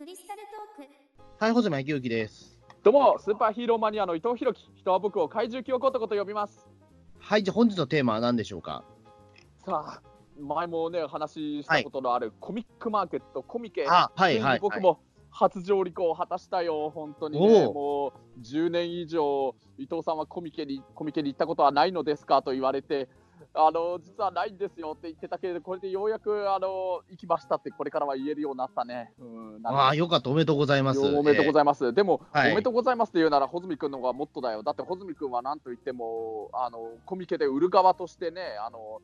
クリスタルトークはい、穂積昭之です。どうも、スーパーヒーローマニアの伊藤弘樹。人は僕を怪獣記憶男と呼びます。はい、じゃあ本日のテーマは何でしょうか？さあ、前もね、話したことのあるコミックマーケット、コミケ。あ、はい、ついにはい。僕も初上陸を果たしたよ、本当にね。おうもう10年以上、伊藤さんはコミケにコミケに行ったことはないのですか？と言われて、あの実はないんですよって言ってたけれど、これでようやくあの行きましたって、これからは言えるようになったね。うん、ああ、よかった。おめでとうございます。おめでとうございます。でも、はいおめでとうございますって言うなら、穂積君の方がもっとだよ。だって、穂積君はなんといっても、あの、コミケで売る側としてね、あの、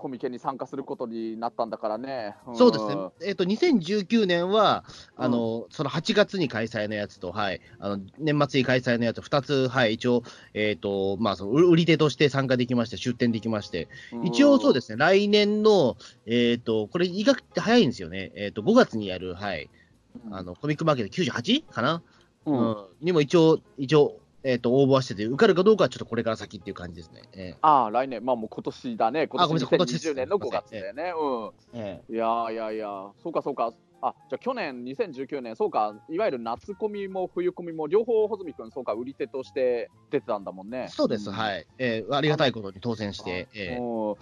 コミケに参加することになったんだからね。ん。そうですね。えっ、と、2019年は、あの、その8月に開催のやつと、はい、あの、年末に開催のやつ、2つ、はい、一応、えっ、と、まあ、その、売売り手として参加できまして、出店できまして、一応そうですすね、来年の、えっ、と、これ、意外と早いんですよね。えっ、と、5月にやる、はい、あの、コミックマーケット 98? かな、ううんん、にも一応、一応、えっ、と、応募はしてて、受かるかどうかはちょっとこれから先っていう感じですね。えああ、来年、まあもう今年だね。今年あごめんなさい今年です2020年の5月だよね。ーえうん。いやーいやいや、そうかそうか。あ、じゃあ去年、2019年、そうか、いわゆる夏コミも冬コミも、両方穂積君、そうか、売り手として出てたんだもんね。そうです、い。はい、えーありがたいことに当選して、えーうん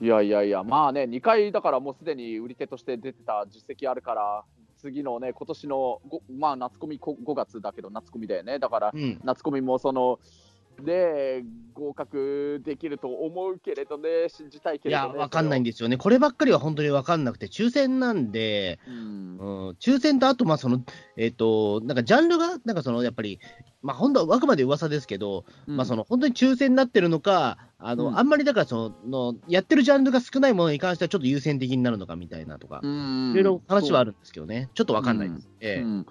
いやいやいや、まあね、2回だからもうすでに売り手として出てた実績あるから、次のね、今年のご、まあ、夏コミこ 5, 月だけど、夏コミだよね、だからうん、夏コミもその、で合格できると思うけれどね、信じたいけいや、れどね。わかんないんで、ですよね、こればっかりは本当にわかんなくて、抽選なんで、うん。うん、抽選とあと、まあその、えっ、と、なんかジャンルが、なんかその、やっぱり、まあ本当はあくまで噂ですけど、まあその、本当に抽選になってるのか、あの、うん。あんまりだからその、やってるジャンルが少ないものに関してはちょっと優先的になるのかみたいなとか、うん。いろいろ話はあるんですけどね、ちょっとわかんないです。ええ。うん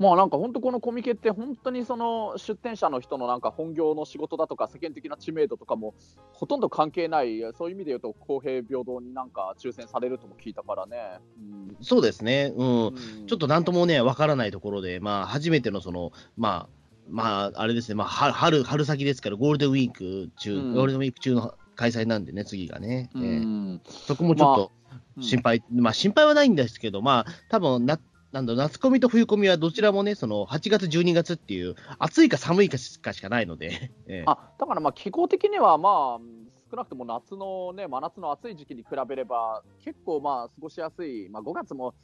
まあなんか本当このコミケって本当にその出店者の人のなんか本業の仕事だとか世間的な知名度とかもほとんど関係ないそういう意味で言うと公平平等になんか抽選されるとも。聞いたからね。うんそうですね、うん。うんちょっとなんともね、わからないところで、まあ、初めてのその、まあ、まあ、あれですね、まあ、は春、春先ですから、ゴールデンウィーク中、うん。ゴールデンウィーク中の開催なんでね、次がね。うええ。んそこもちょっとうん。心配、まあ、心配はないんですけど、まあ、多分な、なんだ夏コミと冬コミはどちらもね、その8月、12月っていう、暑いか寒いかしかないので、ええ。あだからまあ気候的にはまあ少なくとも夏のね真夏の暑い時期に比べれば結構まあ過ごしやすい、まあ、5月も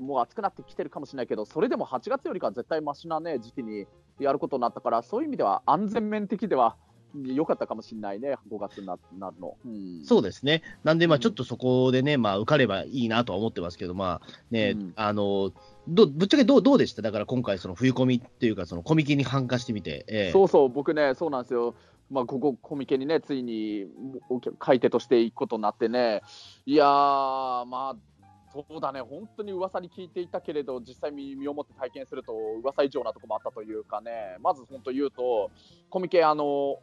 もう暑くなってきてるかもしれないけどそれでも8月よりかは絶対マシなね時期にやることになったからそういう意味では安全面的では良かったかもしれないね5月にななるの。うん。そうですね。なんで、まあ、うん。ちょっとそこでね、まあ、受かればいいなとは思ってますけど、まあ、ね、うん。あの、どぶっちゃけどうどうでした？だから今回、その冬コミっていうか、そのコミケに参加してみて、ええ。そうそう、僕ね、そうなんですよ。まあ、ここ、コミケにね、ついに買い手として行くことになってね、いやー、まあ、そうだね、本当に噂に聞いていたけれど、実際身身をもって体験すると、噂以上なところもあったというかね、まず本当言うと、コミケ、あの、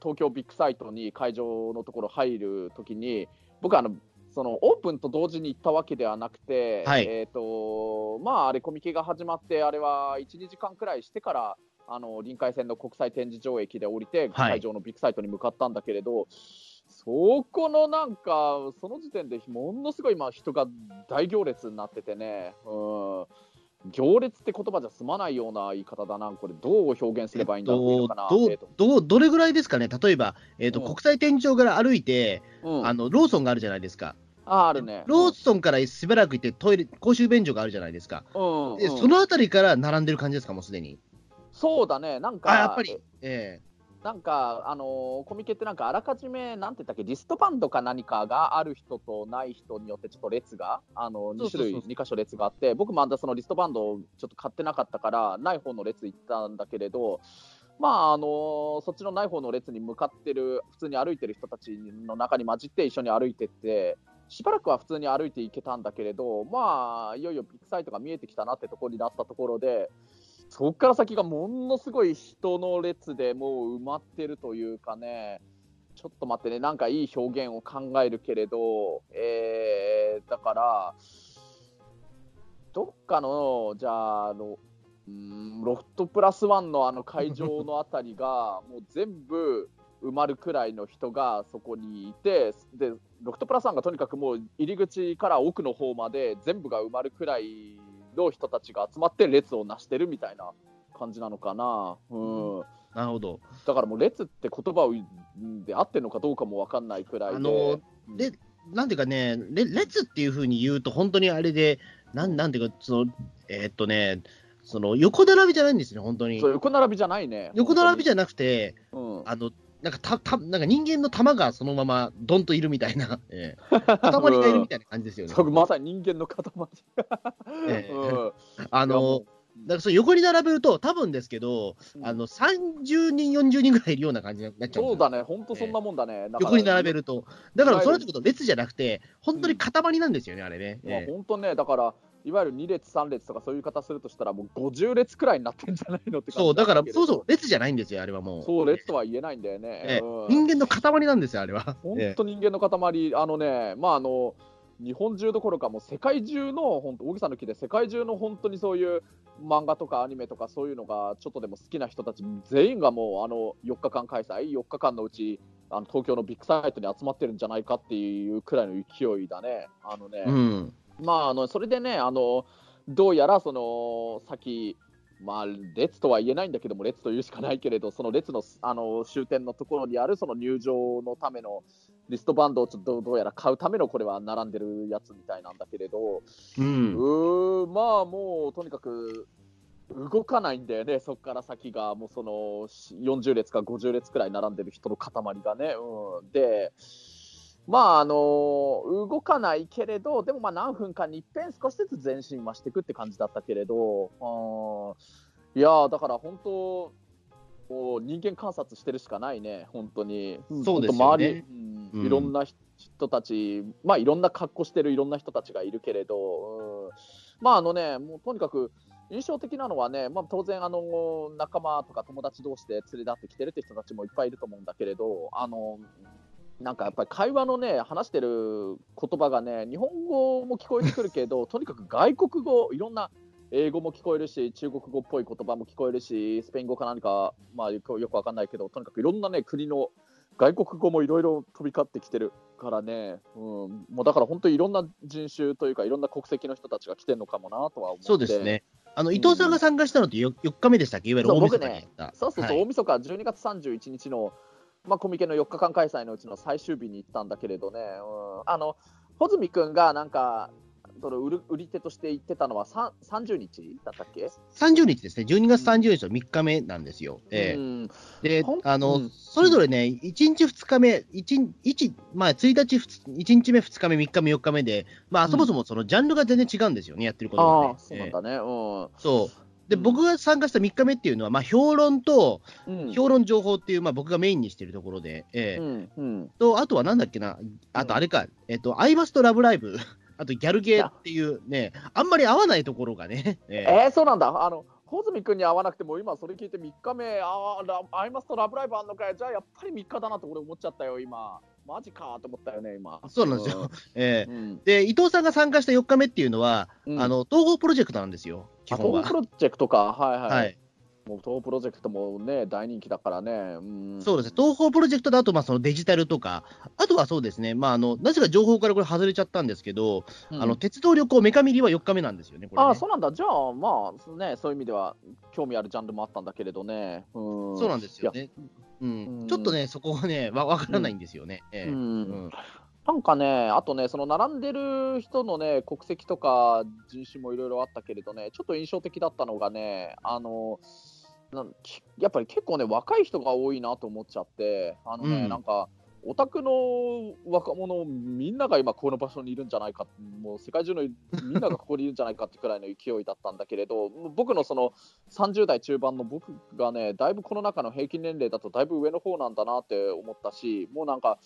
東京ビッグサイトに会場のところ入るときに、僕あの、そのオープンと同時に行ったわけではなくて、はい。えっ、と、まあ、あれ、コミケが始まって、あれは1、2時間くらいしてから、あの臨海線の国際展示場駅で降りて、はい。会場のビッグサイトに向かったんだけれど、そこのなんか、その時点でものすごい今、人が大行列になっててね、うん、行列って言葉じゃ済まないような言い方だな、これ、どう表現すればいいんだろう。どどうどれぐらいですかね、例えば、えーとうん。国際展示場から歩いて、うん、あのローソンがあるじゃないですか、ああるね。ローソンからしばらく行って、トイレ、公衆便所があるじゃないですか、うんうん。でそのあたりから並んでる感じですか、もうすでに。そうだね、なんか、あやっぱり、えなんか、あのーコミケってなんかあらかじめ、なんて言ったっけ、リストバンドか何かがある人とない人によってちょっと列が、あの2そうそうそう。種類、2箇所列があって、僕もあんたそのリストバンドをちょっと買ってなかったから、ない方の列行ったんだけれど、まああのーそっちのない方の列に向かってる、普通に歩いてる人たちの中に混じって一緒に歩いてって、しばらくは普通に歩いていけたんだけれど、まあ、いよいよビッグサイトが見えてきたなってところになったところで、そこから先がものすごい人の列でもう埋まってるというかね、ちょっと待ってね、なんかいい表現を考えるけれど、えー、だから、どっかの、じゃあ、あのうーんロフトプラスワンのあの会場のあたりが、もう全部埋まるくらいの人がそこにいて、でロフトプラスワンがとにかくもう入り口から奥の方まで全部が埋まるくらいの人たちが集まって列を成してるみたいな感じなのかな。うんなるほど。だからもう列って言葉をで合ってるのかどうかも分かんないくらいで。あので、なんていうかね、れ列っていうふうに言うと、本当にあれで、なんなんていうか、そのえーっとね、その横並びじゃないんですね、本当にそう。横並びじゃないね。横並びじゃ、ゃなくて、うん、あの、なんかたたなんか人間の玉がそのままどんといるみたいな、ええ。塊がいるみたいな感じですよね。そうまさに人間の塊。ええ。うん。あの、だからその横に並べると、多分ですけど、あの30人、40人ぐらいいるような感じになっちゃうそうだね、本当そんなもんだね。だから横に並べると。だからそれってこと列じゃなくて、本当に塊なんですよね、あれね。まあ、ええ本当ね、だから、いわゆる2列、3列とかそういう方するとしたら、もう50列くらいになってんじゃないのってそう、だから、そうそう、列じゃないんですよ、あれはもう。そう、列とは言えないんだよね。ええうん人間の塊なんですよ、あれは。本ええ当人間の塊、あのね、まああの、日本中どころか、もう世界中の、本当、大木さんの木で、世界中の本当にそういう漫画とかアニメとか、そういうのがちょっとでも好きな人たち、全員がもう、あの4日間開催、4日間のうち、あの東京のビッグサイトに集まってるんじゃないかっていうくらいの勢いだね。あのね、うん。まあ、あのそれでね、あのどうやらその先、まあ、列とは言えないんだけども、列というしかないけれど、その列のあの終点のところにあるその入場のためのリストバンドをちょっとどうやら買うためのこれは並んでるやつみたいなんだけれど、う。うんーんまあもうとにかく動かないんだよね、そこから先が、もうその40列か50列くらい並んでる人の塊がね。うん、で、まああの動かないけれど、でもまあ何分かに一遍少しずつ前進はしていくって感じだったけれど、うんいやーだから本当、もう人間観察してるしかないね、本当に。そうですよね。周り、うん。うんいろんな人たち、まあいろんな格好してるいろんな人たちがいるけれど、うん。まああのね、もうとにかく印象的なのはね、まあ、当然あの、仲間とか友達同士で連れ立ってきてるって人たちもいっぱいいると思うんだけれど、あのなんかやっぱり会話のね、話してる言葉がね、日本語も聞こえてくるけど、とにかく外国語、いろんな英語も聞こえるし、中国語っぽい言葉も聞こえるし、スペイン語か何か、まあ、よくよくわかんないけど、とにかくいろんなね、国の外国語もいろいろ飛び交ってきてるからね、うん、もうだから本当にいろんな人種というか、いろんな国籍の人たちが来てるのかもなとは思って。そうですね。あの、伊藤さんが参加したのって 4, 4日目でしたっけ？いわゆるそう大晦日にやった。そうそうそう、はい大晦日12月31日の、まあ、コミケの4日間開催のうちの最終日に行ったんだけれどね、うん、あの穂積君がなんか、その売る売り手として言ってたのはさん30日だったっけ、30日ですね。12月30日の3日目なんですよ。ええうんでほん、あの、うんそれぞれね、1日、2日目、1, 1まあ、1日、1日目、2日目、3日目、4日目で、まあ、うんそもそもそのジャンルが全然違うんですよね、やってることが、ね。そうなんだね。うんそう。で、うん。僕が参加した3日目っていうのは、まあ、評論と、うん。評論情報っていう、まあ、僕がメインにしてるところで、ええ。うんうん。と、あとはなんだっけな、あとあれか、えっと、アイマスとラブライブ、あとギャルゲーっていうね、あんまり合わないところがね、ええ。えー、そうなんだ。あの穂積君に会わなくても今それ聞いて3日目、あーラアイマスとラブライブあんのかい、じゃあやっぱり3日だなって俺思っちゃったよ、今。マジかと思ったよね、今。そうなんですよ。ええうん。で、伊藤さんが参加した4日目っていうのは、うんあの、東宝プロジェクトなんですよ、基あ本は。東宝プロジェクトか、はいはい。はい。もう東宝プロジェクトもね、大人気だからね。うん、そうですね。東宝プロジェクトだと、まあ、そのデジタルとか、あとはそうですね、まあ、あの、なぜか情報からこれ外れちゃったんですけど、うんあの、鉄道旅行メカミリは4日目なんですよね、これ、ね。あそうなんだ。じゃあ、まあ、ね、そういう意味では興味あるジャンルもあったんだけれどね。うん、そうなんですよいね。うん。うん。ちょっとね、そこがね、わわからないんですよね。ええ。うん。うん。なんかね、あとね、その並んでる人のね、国籍とか人種もいろいろあったけれどね、ちょっと印象的だったのがね、あの、やっぱり結構ね、若い人が多いなと思っちゃって、あのね、うん。なんか、オタクの若者、みんなが今この場所にいるんじゃないか、もう世界中のみんながここにいるんじゃないかってくらいの勢いだったんだけれど、僕のその30代中盤の僕がね、だいぶこの中の平均年齢だとだいぶ上の方なんだなって思ったし、もうなんか、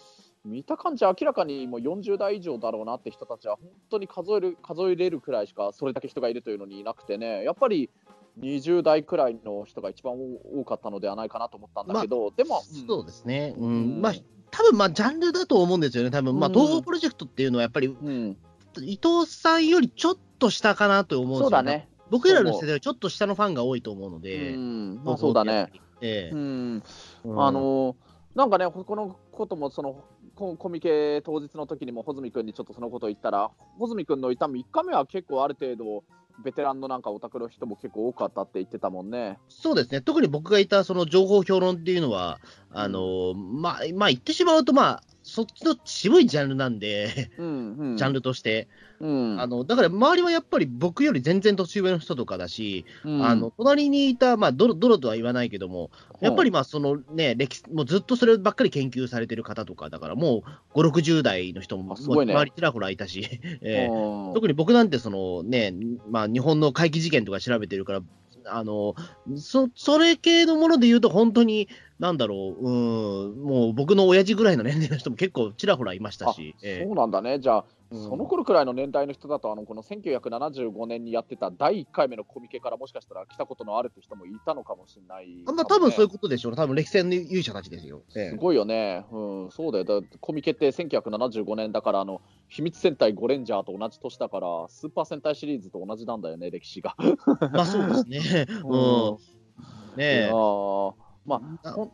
見た感じ、明らかにもう40代以上だろうなって人たちは、本当に数える数えれるくらいしか、それだけ人がいるというのにいなくてね、やっぱり20代くらいの人が一番多かったのではないかなと思ったんだけど、でも、うんそうですね。ううんん。まあ、多分まあ、ジャンルだと思うんですよね。多分まあ、うん東宝プロジェクトっていうのは、やっぱり、うん、伊藤さんよりちょっと下かなと思うんですよそうだ。ね。僕らの世代はちょっと下のファンが多いと思うので、うん、まあ、そうだね。。ええうんうんあのなんかね、このこともそのココミケ当日の時にも穂積君にちょっとそのことを言ったら、穂積君のいた3日目は結構ある程度、ベテランのなんかオタクの人も結構多かったって言ってたもんね。そうですね、特に僕がいたその情報評論っていうのは、あのまあ、まあ、言ってしまうと、まあ、そっちの渋いジャンルなんで、うんうん、ジャンルとして、うん、あのだから周りはやっぱり僕より全然年上の人とかだし、うん。あの隣にいた、まあ、ドロドロとは言わないけども、やっぱりまあその、ね、歴史もうずっとそればっかり研究されてる方とか、だからもう5、60代の人も、ね。周りちらほらいたし、えーうん。特に僕なんてその、ねまあ、日本の怪奇事件とか調べてるから、あのそそれ系のもので言うと、本当に、なんだろう、うん、もう僕の親父ぐらいの年齢の人も結構ちらほらいましたし。えそうなんだね、じゃあ、うんその頃くらいの年代の人だと、あのこの1975年にやってた第1回目のコミケからもしかしたら来たことのあるって人もいたのかもしれない、ーまあ、多分そういうこことでしょうね、多分歴戦の勇者たちですよ。ええすごいよね、うん、そうだよ、だコミケって1975年だから、あの秘密戦隊ゴレンジャーと同じ年だから、スーパー戦隊シリーズと同じなんだよね、歴史が。まあそうですね。うん。いねえまあ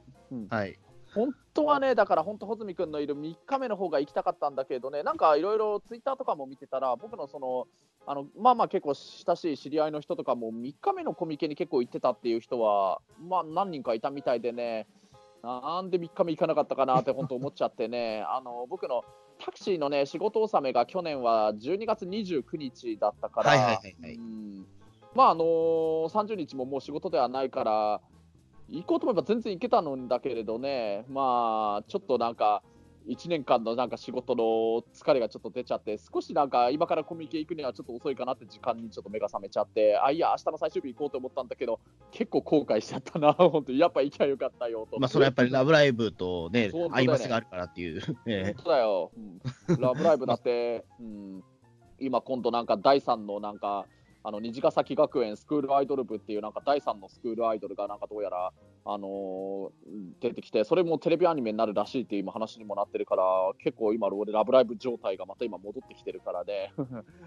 はい。本当はね、だから本当、穂積君のいる3日目の方が行きたかったんだけどね、なんかいろいろツイッターとかも見てたら、僕のその、あのまあまあ結構親しい知り合いの人とかも、3日目のコミケに結構行ってたっていう人は、まあ何人かいたみたいでね、なんで3日目行かなかったかなって本当思っちゃってね、あの僕のタクシーのね、仕事納めが去年は12月29日だったから、まああの30日ももう仕事ではないから、行こうと思えば全然行けたんだけれどね、まあ、ちょっとなんか、1年間のなんか仕事の疲れがちょっと出ちゃって、少しなんか今からコミケ行くにはちょっと遅いかなって時間にちょっと目が覚めちゃって、あ、いや、明日の最終日行こうと思ったんだけど、結構後悔しちゃったな、本当に、やっぱ行きゃよかったよと。まあそれはやっぱりラブライブとねそう、アイマスがあるからっていう。え 本当だよ、うん。ラブライブだって、うん、今今度なんか第3のなんか、あの虹ヶ崎学園スクールアイドル部っていうなんか第3のスクールアイドルがなんかどうやら、あのー出てきてそれもテレビアニメになるらしいっていう今話にもなってるから結構今俺ラブライブ状態がまた今戻ってきてるからね。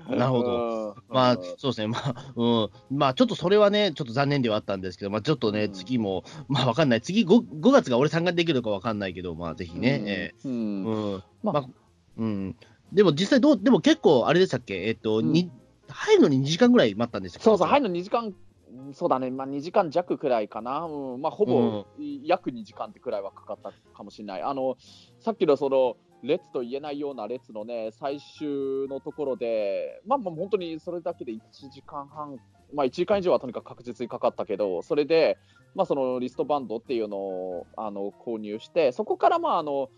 え なるほど。どまあ、そうですね、まあ、うん、まあ、ちょっとそれはね、ちょっと残念ではあったんですけど、まあ、ちょっとね、うん。次も、まあ、わかんない、次 5, 5月が俺参加できるかわかんないけど、まあ、ぜひね、えうん。えうん、まあ。まあ、うん、でも実際どう、でも結構、あれでしたっけ、えっと、うん。に入るのに2時間ぐらい待ったんですよ。そうそう、入るの2時間、うんそうだね、まあ、2時間弱くらいかな、うんまあ、ほぼ約2時間ってくらいはかかったかもしれない。あのさっきのその列と言えないような列のね、最終のところで、まあ、まあ本当にそれだけで1時間半、まあ、1時間以上はとにかく確実にかかったけど、それで、まあ、そのリストバンドっていうのをあの購入して、そこからまああの、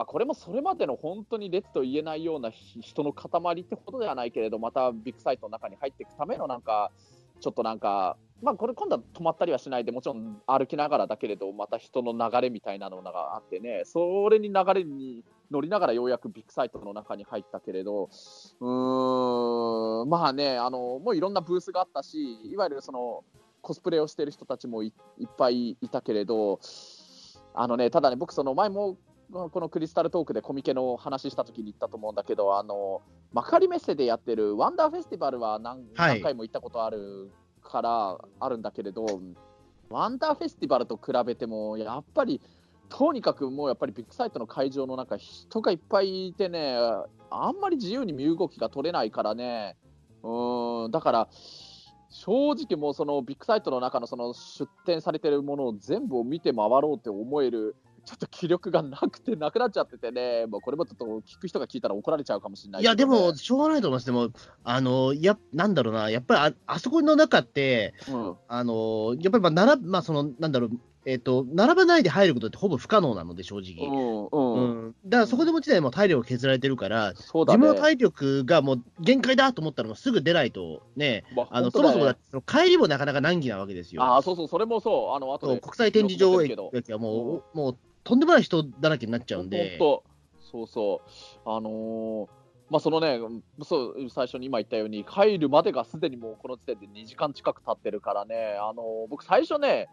まあ、これもそれまでの本当に列と言えないような人の塊ってほどではないけれど、またビッグサイトの中に入っていくためのなんか、ちょっとなんか、まあ、これ今度は止まったりはしないで、もちろん歩きながらだけれど、また人の流れみたいなのがあってね、それに流れに乗りながらようやくビッグサイトの中に入ったけれど、うーん、まあね、あのもういろんなブースがあったし、いわゆるそのコスプレをしている人たちもいいっぱいいたけれど、あのね、ただね、僕、その前もこのクリスタルトークでコミケの話した時に言ったと思うんだけど、あの幕張メッセでやってるワンダーフェスティバルは何,、はい。何回も行ったことあるからあるんだけれど、ワンダーフェスティバルと比べても、やっぱり、とにかくもうやっぱりビッグサイトの会場の中、人がいっぱいいてね、あんまり自由に身動きが取れないからね、うーん、だから、正直もうそのビッグサイトの中のその出展されてるものを全部を見て回ろうって思える、ちょっと気力がなくて、なくなっちゃっててね、もうこれもちょっと聞く人が聞いたら怒られちゃうかもしれないいや、でも、しょうがないと思います。でも、あの、や、なんだろうな、やっぱりあ、あそこの中って、うんあの、やっぱり、まあ、並ぶ、まあ、その、なんだろう、えっ、と、並ばないで入ることってほぼ不可能なので、正直。うんううんん。だから、そこでも自体も体力削られてるから、そうだね自分の体力がもう限界だと思ったら、もうすぐ出ないと、ね、まあの、本当だねそもそもだ帰りもなかなか難儀なわけですよ。ああ、そうそう、それもそう、あの後で国際展示場駅はもう、もう、とんでもない人だらけになっちゃうんで。本当そうそう、あのーまあそのね、そう最初に今言ったように、帰るまでがすでにもうこの時点で2時間近く経ってるからね、あのー僕、最初ね、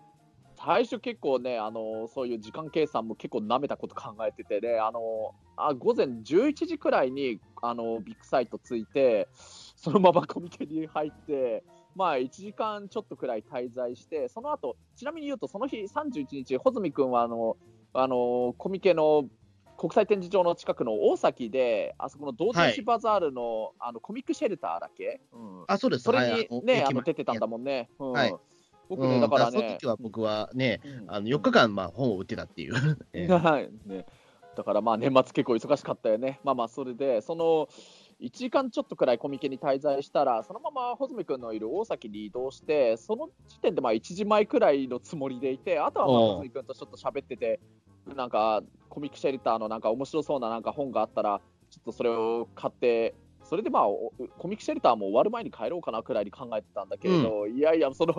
最初結構ね、あのーそういう時間計算も結構なめたこと考えててね、あのーあ午前11時くらいに、あのービッグサイト着いて、そのままコミケに入って、まあ1時間ちょっとくらい滞在して、その後ちなみに言うと、その日31日、穂積君はあの、あのコミケの国際展示場の近くの大崎で、あそこの同人誌バザールの,、あのコミックシェルターだっけ、うん、あ、そうです。それはいにね、あのあの出てたんだもんね。うん。はい。僕ね、うん。だからね。その時、は僕はね、うん。あの4日間、まあ、本を売ってたっていう。ええ。はい。ね、だからまあ年末結構忙しかったよね。まあまあそれで、その1時間ちょっとくらいコミケに滞在したら、そのまま穂積君のいる大崎に移動して、その時点でまあ1時前くらいのつもりでいて、あとは穂積君とちょっと喋ってて、なんかコミックシェルターのなんか面白そうななんか本があったら、ちょっとそれを買って、それでまあおコミックシェルターも終わる前に帰ろうかなくらいに考えてたんだけれど、いやいや、その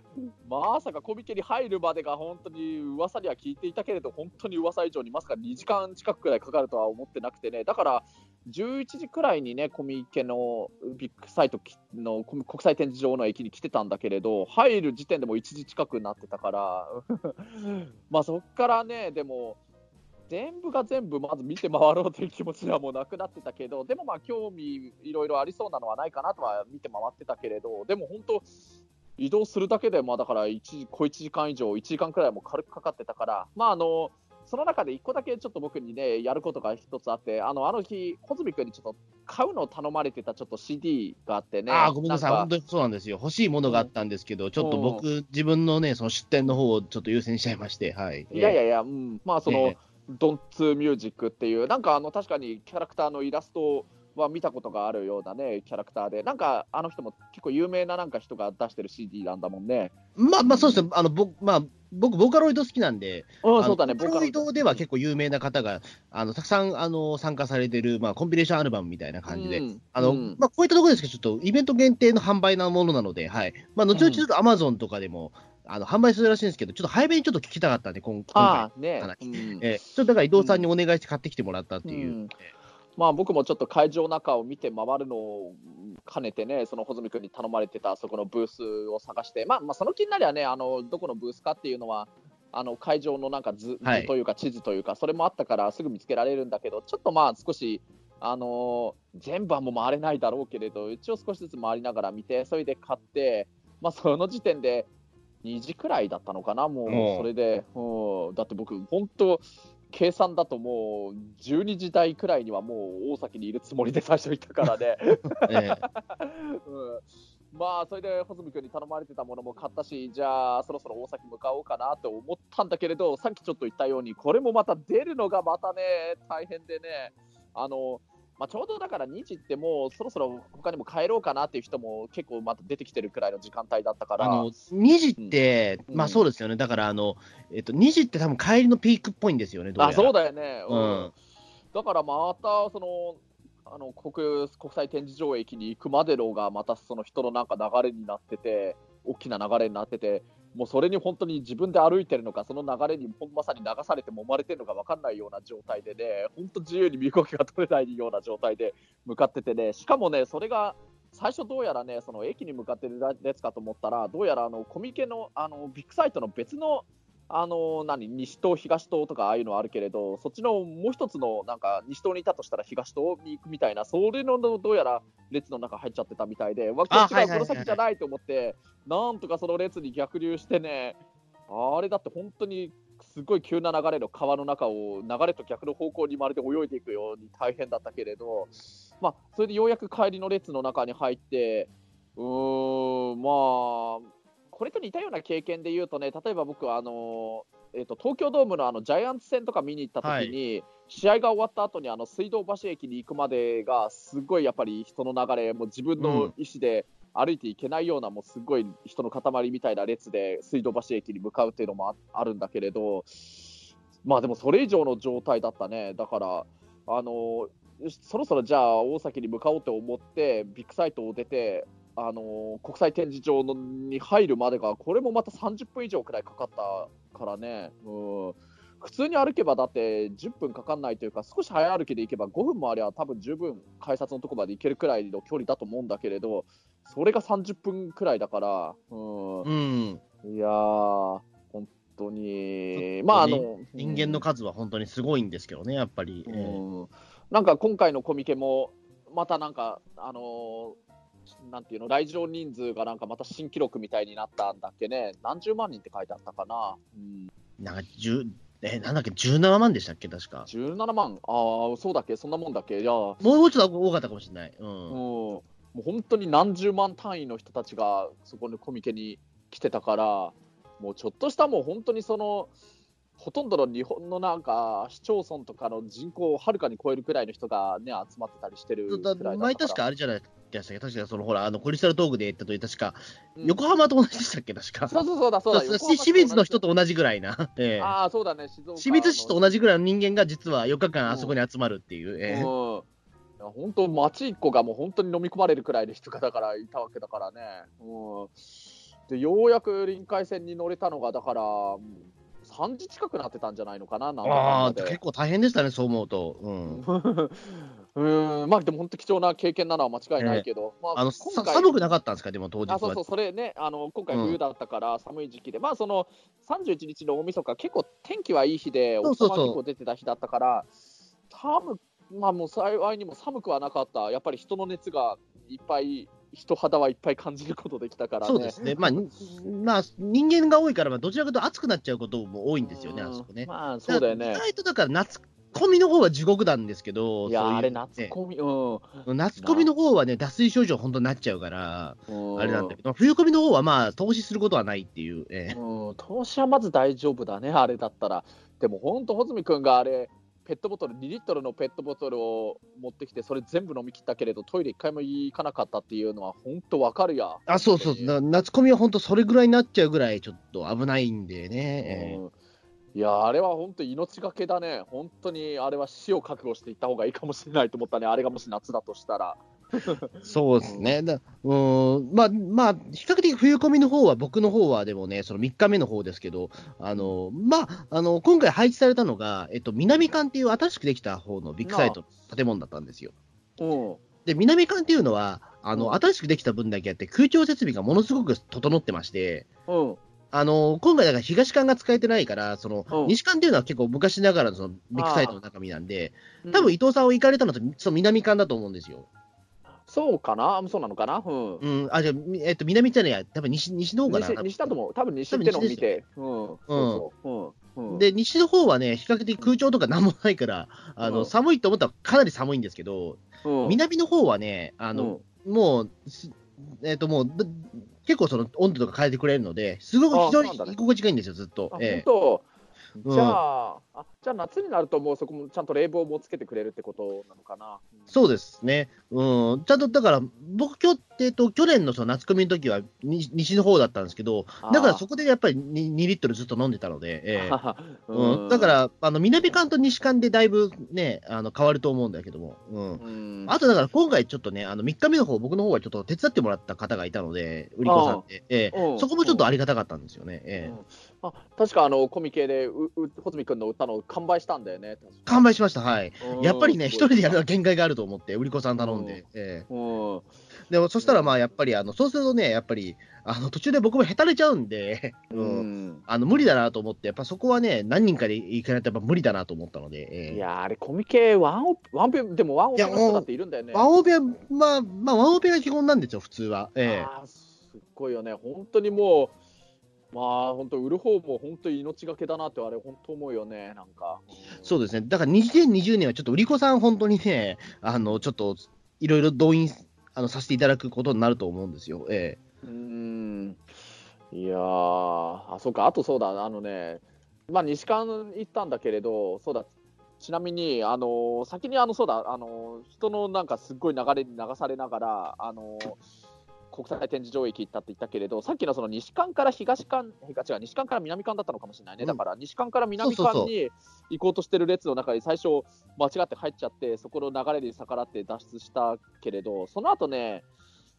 まさかコミケに入るまでが本当に噂には聞いていたけれど、本当に噂以上にまさか2時間近くくらいかかるとは思ってなくてね、だから11時くらいにね、コミケのビッグサイトきの国際展示場の駅に来てたんだけれど、入る時点でも1時近くになってたから、まあそっからね、でも、全部が全部まず見て回ろうという気持ちはもうなくなってたけど、でもまあ興味いろいろありそうなのはないかなとは見て回ってたけれど、でも本当、移動するだけで、まあだから1時小1時間以上、1時間くらいも軽くかかってたから、まああの、その中で1個だけちょっと僕にね、やることが一つあって、あのあの日、穂積君にちょっと買うのを頼まれてたちょっと CD があってね。ああ、ごめんなさい、か本当にそうなんですよ。欲しいものがあったんですけど、ちょっと僕、自分のね、その出店の方をちょっと優先しちゃいまして、はい。いやいやいや、うん、まあその、ええドンツーミュージックっていう、なんかあの確かにキャラクターのイラストは見たことがあるようなね、キャラクターで、なんかあの人も結構有名ななんか人が出してる CD なんだもんね。まあまあそうですね、あの僕、まあ、僕、ボーカロイド好きなんで、うん、そうだね、ボーカロイドでは結構有名な方が、あのたくさんあの参加されてる、まあ、コンピレーションアルバムみたいな感じで、うんあのうん。まあ、こういったところですけど、ちょっとイベント限定の販売なものなので、はい。まあ、後々ちょっとアマゾンとかでも、あの販売するらしいんですけど、ちょっと早めにちょっと聞きたかったんで、今今回。ねうんえーちょっとだから伊藤さんにお願いして買ってきてもらったっていう。うんまあ僕もちょっと会場の中を見て回るのを兼ねてね、その穂積君に頼まれてたそこのブースを探して、まあ、まあその気になりゃね、あのどこのブースかっていうのは、あの会場のなんか図,、はい図というか地図というか、それもあったからすぐ見つけられるんだけど、ちょっとまあ少し、あのー全部はもう回れないだろうけれど、一応少しずつ回りながら見て、それで買って、まあその時点で2時くらいだったのかな、もうそれで、うん、だって僕、本当、計算だともう12時台くらいにはもう大崎にいるつもりで最初いたからね。えーうん、まあそれで穂積君に頼まれてたものも買ったしじゃあそろそろ大崎向かおうかなと思ったんだけれどさっきちょっと言ったようにこれもまた出るのがまたね大変でね。あの、まあ、ちょうどだから2時ってもうそろそろ他にも帰ろうかなっていう人も結構また出てきてるくらいの時間帯だったから。あの2時って、うん。まあそうですよね、だからあの、えっと、2時って多分帰りのピークっぽいんですよね、どうやら。あそうだよね、うん。だからまたそのあの国国際展示場駅に行くまでのがまたその人のなんか流れになってて大きな流れになっててもうそれに本当に自分で歩いてるのかその流れにまさに流されて揉まれてるのか分かんないような状態でね本当自由に身動きが取れないような状態で向かっててねしかもねそれが最初どうやらねその駅に向かってる列かと思ったらどうやらあのコミケのあのビッグサイトの別のあの何西東、東東とかああいうのあるけれど、そっちのもう一つのなんか西東にいたとしたら東東に行くみたいな、それのどうやら列の中入っちゃってたみたいで、わこっちがこの先じゃないと思って、なんとかその列に逆流してね、あれだって本当にすごい急な流れの川の中を流れと逆の方向にまるで泳いでいくように大変だったけれど、まあ、それでようやく帰りの列の中に入って、うーん、まあ、これと似たような経験で言うとね、例えば僕はあの、えー、と東京ドームのあのジャイアンツ戦とか見に行った時に、試合が終わった後にあの水道橋駅に行くまでが、すごいやっぱり人の流れ、もう自分の意思で歩いていけないような、もうすごい人の塊みたいな列で水道橋駅に向かうっていうのもああるんだけれど、まあでもそれ以上の状態だったね、だから、あのそろそろじゃあ大崎に向かおうと思って、ビッグサイトを出て、あの国際展示場のに入るまでが、これもまた30分以上くらいかかったからね、うん、普通に歩けばだって10分かかんないというか、少し早歩きで行けば5分もあれば、多分十分改札のとこまで行けるくらいの距離だと思うんだけれど、それが30分くらいだから、うん。うん、いやー、本当に、まああの人間の数は本当にすごいんですけどね、やっぱり。えーうん。なんか今回のコミケも、またなんか、あのーなんていうの、来場人数がなんかまた新記録みたいになったんだっけね、何十万人って書いてあったかな。うん。なんか10え、なんだっけ、17万でしたっけ、確か。17万、ああ、そうだっけ、そんなもんだっけ、いや、ももうちょっと多かったかもしれない。う。うん。もう本当に何十万単位の人たちがそこのコミケに来てたから、もうちょっとしたもう本当にその、ほとんどの日本のなんか市町村とかの人口をはるかに超えるくらいの人がね、集まってたりしてるくらだいだったから。前確かあれじゃないでしたっけ、確かそのほら、あのクリスタルトークで言ったと確か、うん横浜と同じでしたっけ、確か。そうそうそうだ、そうだ、清水の人と同じぐらいな。ええああ、そうだね、静岡の清水市と同じぐらいの人間が実は4日間あそこに集まるっていう。ええうんいや本当、町一個がもう本当に飲み込まれるくらいの人がだからいたわけだからね。うん、でようやく臨海線に乗れたのが、だから、うん3時近くなってたんじゃないのかな、なんあ結構大変でしたね、そう思うと。うん。うん、まあでも本当貴重な経験なのは間違いないけど、まあのさ今回寒くなかったんですか、でも当日は。あそうそう、それね、あの今回うん。冬だったから寒い時期で、まあその31日の大晦日、結構天気はいい日で、お日様結構出てた日だったから、寒まあもう幸いにも寒くはなかった、やっぱり人の熱がいっぱい、人肌はいっぱい感じることできたからね。そうですね、まあ、にまあ、人間が多いから、まあどちらかというと暑くなっちゃうことも多いんですよね、うん。あそこね。まあそうだよね。意。外とだから、夏コミの方は地獄なんですけど、いやそういうあれ夏コミ、うん、夏コミの方はね、脱水症状本当になっちゃうから、うん。あれなんだけど、冬コミの方はまあ、投資することはないっていう、ええうん、投資はまず大丈夫だね、あれだったら。でも本当、穂積君があれ、ペットボトル、2リットルのペットボトルを持ってきて、それ全部飲み切ったけれど、トイレ一回も行かなかったっていうのは、本当わかるや。あ、そうそう、な夏コミは本当それぐらいになっちゃうぐらいちょっと危ないんでね。ええうんいや、あれは本当、命がけだね、本当にあれは死を覚悟していった方がいいかもしれないと思ったね、あれがもし夏だとしたら。そうですね。だうーん、まあ、まあ、比較的冬コミの方は、僕の方はでもね、その3日目の方ですけど、あの、まあ、あの、今回配置されたのが、えっと、南館っていう新しくできた方のビッグサイト、建物だったんですよ。うんで、南館っていうのは、あの、うん新しくできた分だけあって、空調設備がものすごく整ってまして、うんあの、今回だから東館が使えてないから、その、う。ん西館っていうのは結構昔ながらのそのビッグサイトの中身なんで、うん多分伊藤さんを行かれたのと、その南館だと思うんですよ。そうかな、そうなのかな、うん。うん、あ、じゃえっと、南じゃねえや、多分西、西の方かな？西西だと思う、多分。西ってのを見て、うん、そうん、うん、で、西の方はね、比較的空調とかなんもないから、あの、うん。寒いと思ったらかなり寒いんですけど、うん、南の方はね、あの、もう、すえっ、と、もう、ど結構その温度とか変えてくれるので、すごく非常に居心地がいいんですよ、ずっと。え本当。うん。じゃあ、あ、じゃあ夏になるともうそこもちゃんと冷房もつけてくれるってことなのかな？そうですね。うん。ちゃんと、だから、僕、今日、えっと、去年のその夏コミの時はに西の方だったんですけど、だからそこでやっぱり 2, 2リットルずっと飲んでたので、ええ。うん、だか、ら、あの南館と西館でだいぶね、あの変わると思うんだけども、うん。うん、あとだから今回ちょっとね、あの3日目の方僕の方はちょっと手伝ってもらった方がいたので、売り子さんって、ええ。うん。そこもちょっとありがたかったんですよね。ええ。うんあ確かあのコミケでうう穂積君の歌の完売したんだよね。完売しました、はい。うん。やっぱりね、一人でやるのは限界があると思って、売り子さん頼んで、ええ。うん。でもそしたらまあやっぱり、あのそうするとね、やっぱりあの途中で僕もへたれちゃうんで、ううん。んあの無理だなと思って、やっぱそこはね、何人かで行かないとやっぱ無理だなと思ったので、ええ。いやあれコミケワンオペワンペでもワンオペの人だっているんだよね。ワンオペは、まあ、まあ、ワンオペが基本なんですよ、普通は。ええ。あーすっごいよね、本当にもう、まあ本当、売る方も本当に命がけだなって、あれ、本当思うよね、なんか。そうですね。だから2020年はちょっと売り子さん本当にね、あの、ちょっといろいろ動員あのさせていただくことになると思うんですよ。えうーんいやー、あ、そうか、あとそうだ、あのね、まあ、西館行ったんだけれど、そうだ、ちなみに、あのー先にあのそうだ、あのー人のなんかすっごい流れに流されながら、あのー国際展示場駅行ったって言ったけれど、さっきのその西館から東館、東違う、西館から南館だったのかもしれないね、うんだから西館から南館に行こうとしてる列の中に最初、間違って入っちゃって、そこの流れに逆らって脱出したけれど、その後ね、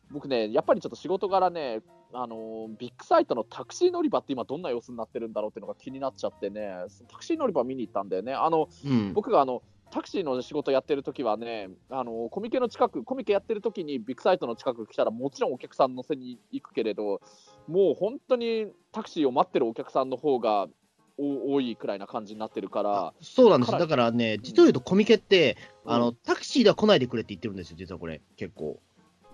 僕ね、やっぱりちょっと仕事柄ね、あのビッグサイトのタクシー乗り場って今どんな様子になってるんだろうっていうのが気になっちゃってね、タクシー乗り場見に行ったんだよね。あのえうん。僕があのタクシーの仕事やってる時はね、あのコミケの近く、コミケやってる時にビッグサイトの近く来たらもちろんお客さん乗せに行くけれど、もう本当にタクシーを待ってるお客さんの方がお多いくらいな感じになってるから、そうなんです。だからね、実を言うとコミケって、うんあの、タクシーでは来ないでくれって言ってるんですよ、実はこれ、結構。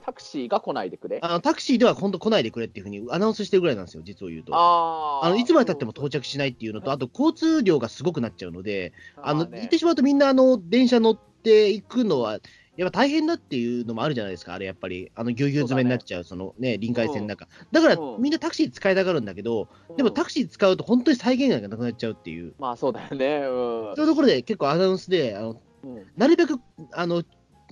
タクシーが来ないでくれ。あのタクシーでは本当来ないでくれっていうふうにアナウンスしてるぐらいなんですよ、実を言うと。ああのいつまでたっても到着しないっていうのと、あと交通量がすごくなっちゃうので、あのね言ってしまうとみんなあの電車乗っていくのは、やっぱ大変だっていうのもあるじゃないですか、あれやっぱり、あのぎゅうぎゅう詰めになっちゃう、そのね、臨海線の中。だからう。んみんなタクシー使いたがるんだけど、でもタクシー使うと本当に再現がなくなっちゃうっていう、まあそうだよね。うん。そういうところで結構アナウンスで、あのうん。なるべく、あの、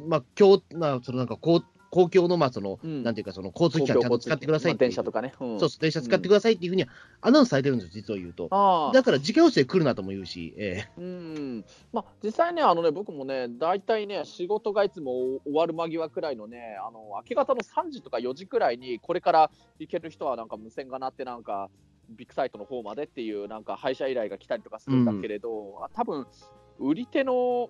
まあ、今日、まあ、そのなんか公、公共の、まあ、その、うん。なんていうか、その交通機関ちゃんと使ってくださいまあっていう電車とかね。うん。そうそう、電車使ってくださいっていうふうにはアナウンスされてるんですよ、実を言うと。ああ。だから、自家用車で来るなとも言うし、えうん。まあ、実際ね、あのね僕もね、大体ね、仕事がいつも終わる間際くらいのね、あの明け方の3時とか4時くらいに、これから行ける人はなんか無線が鳴って、なんかビッグサイトの方までっていう、なんか配車依頼が来たりとかするんだけれど、あ多分売り手の、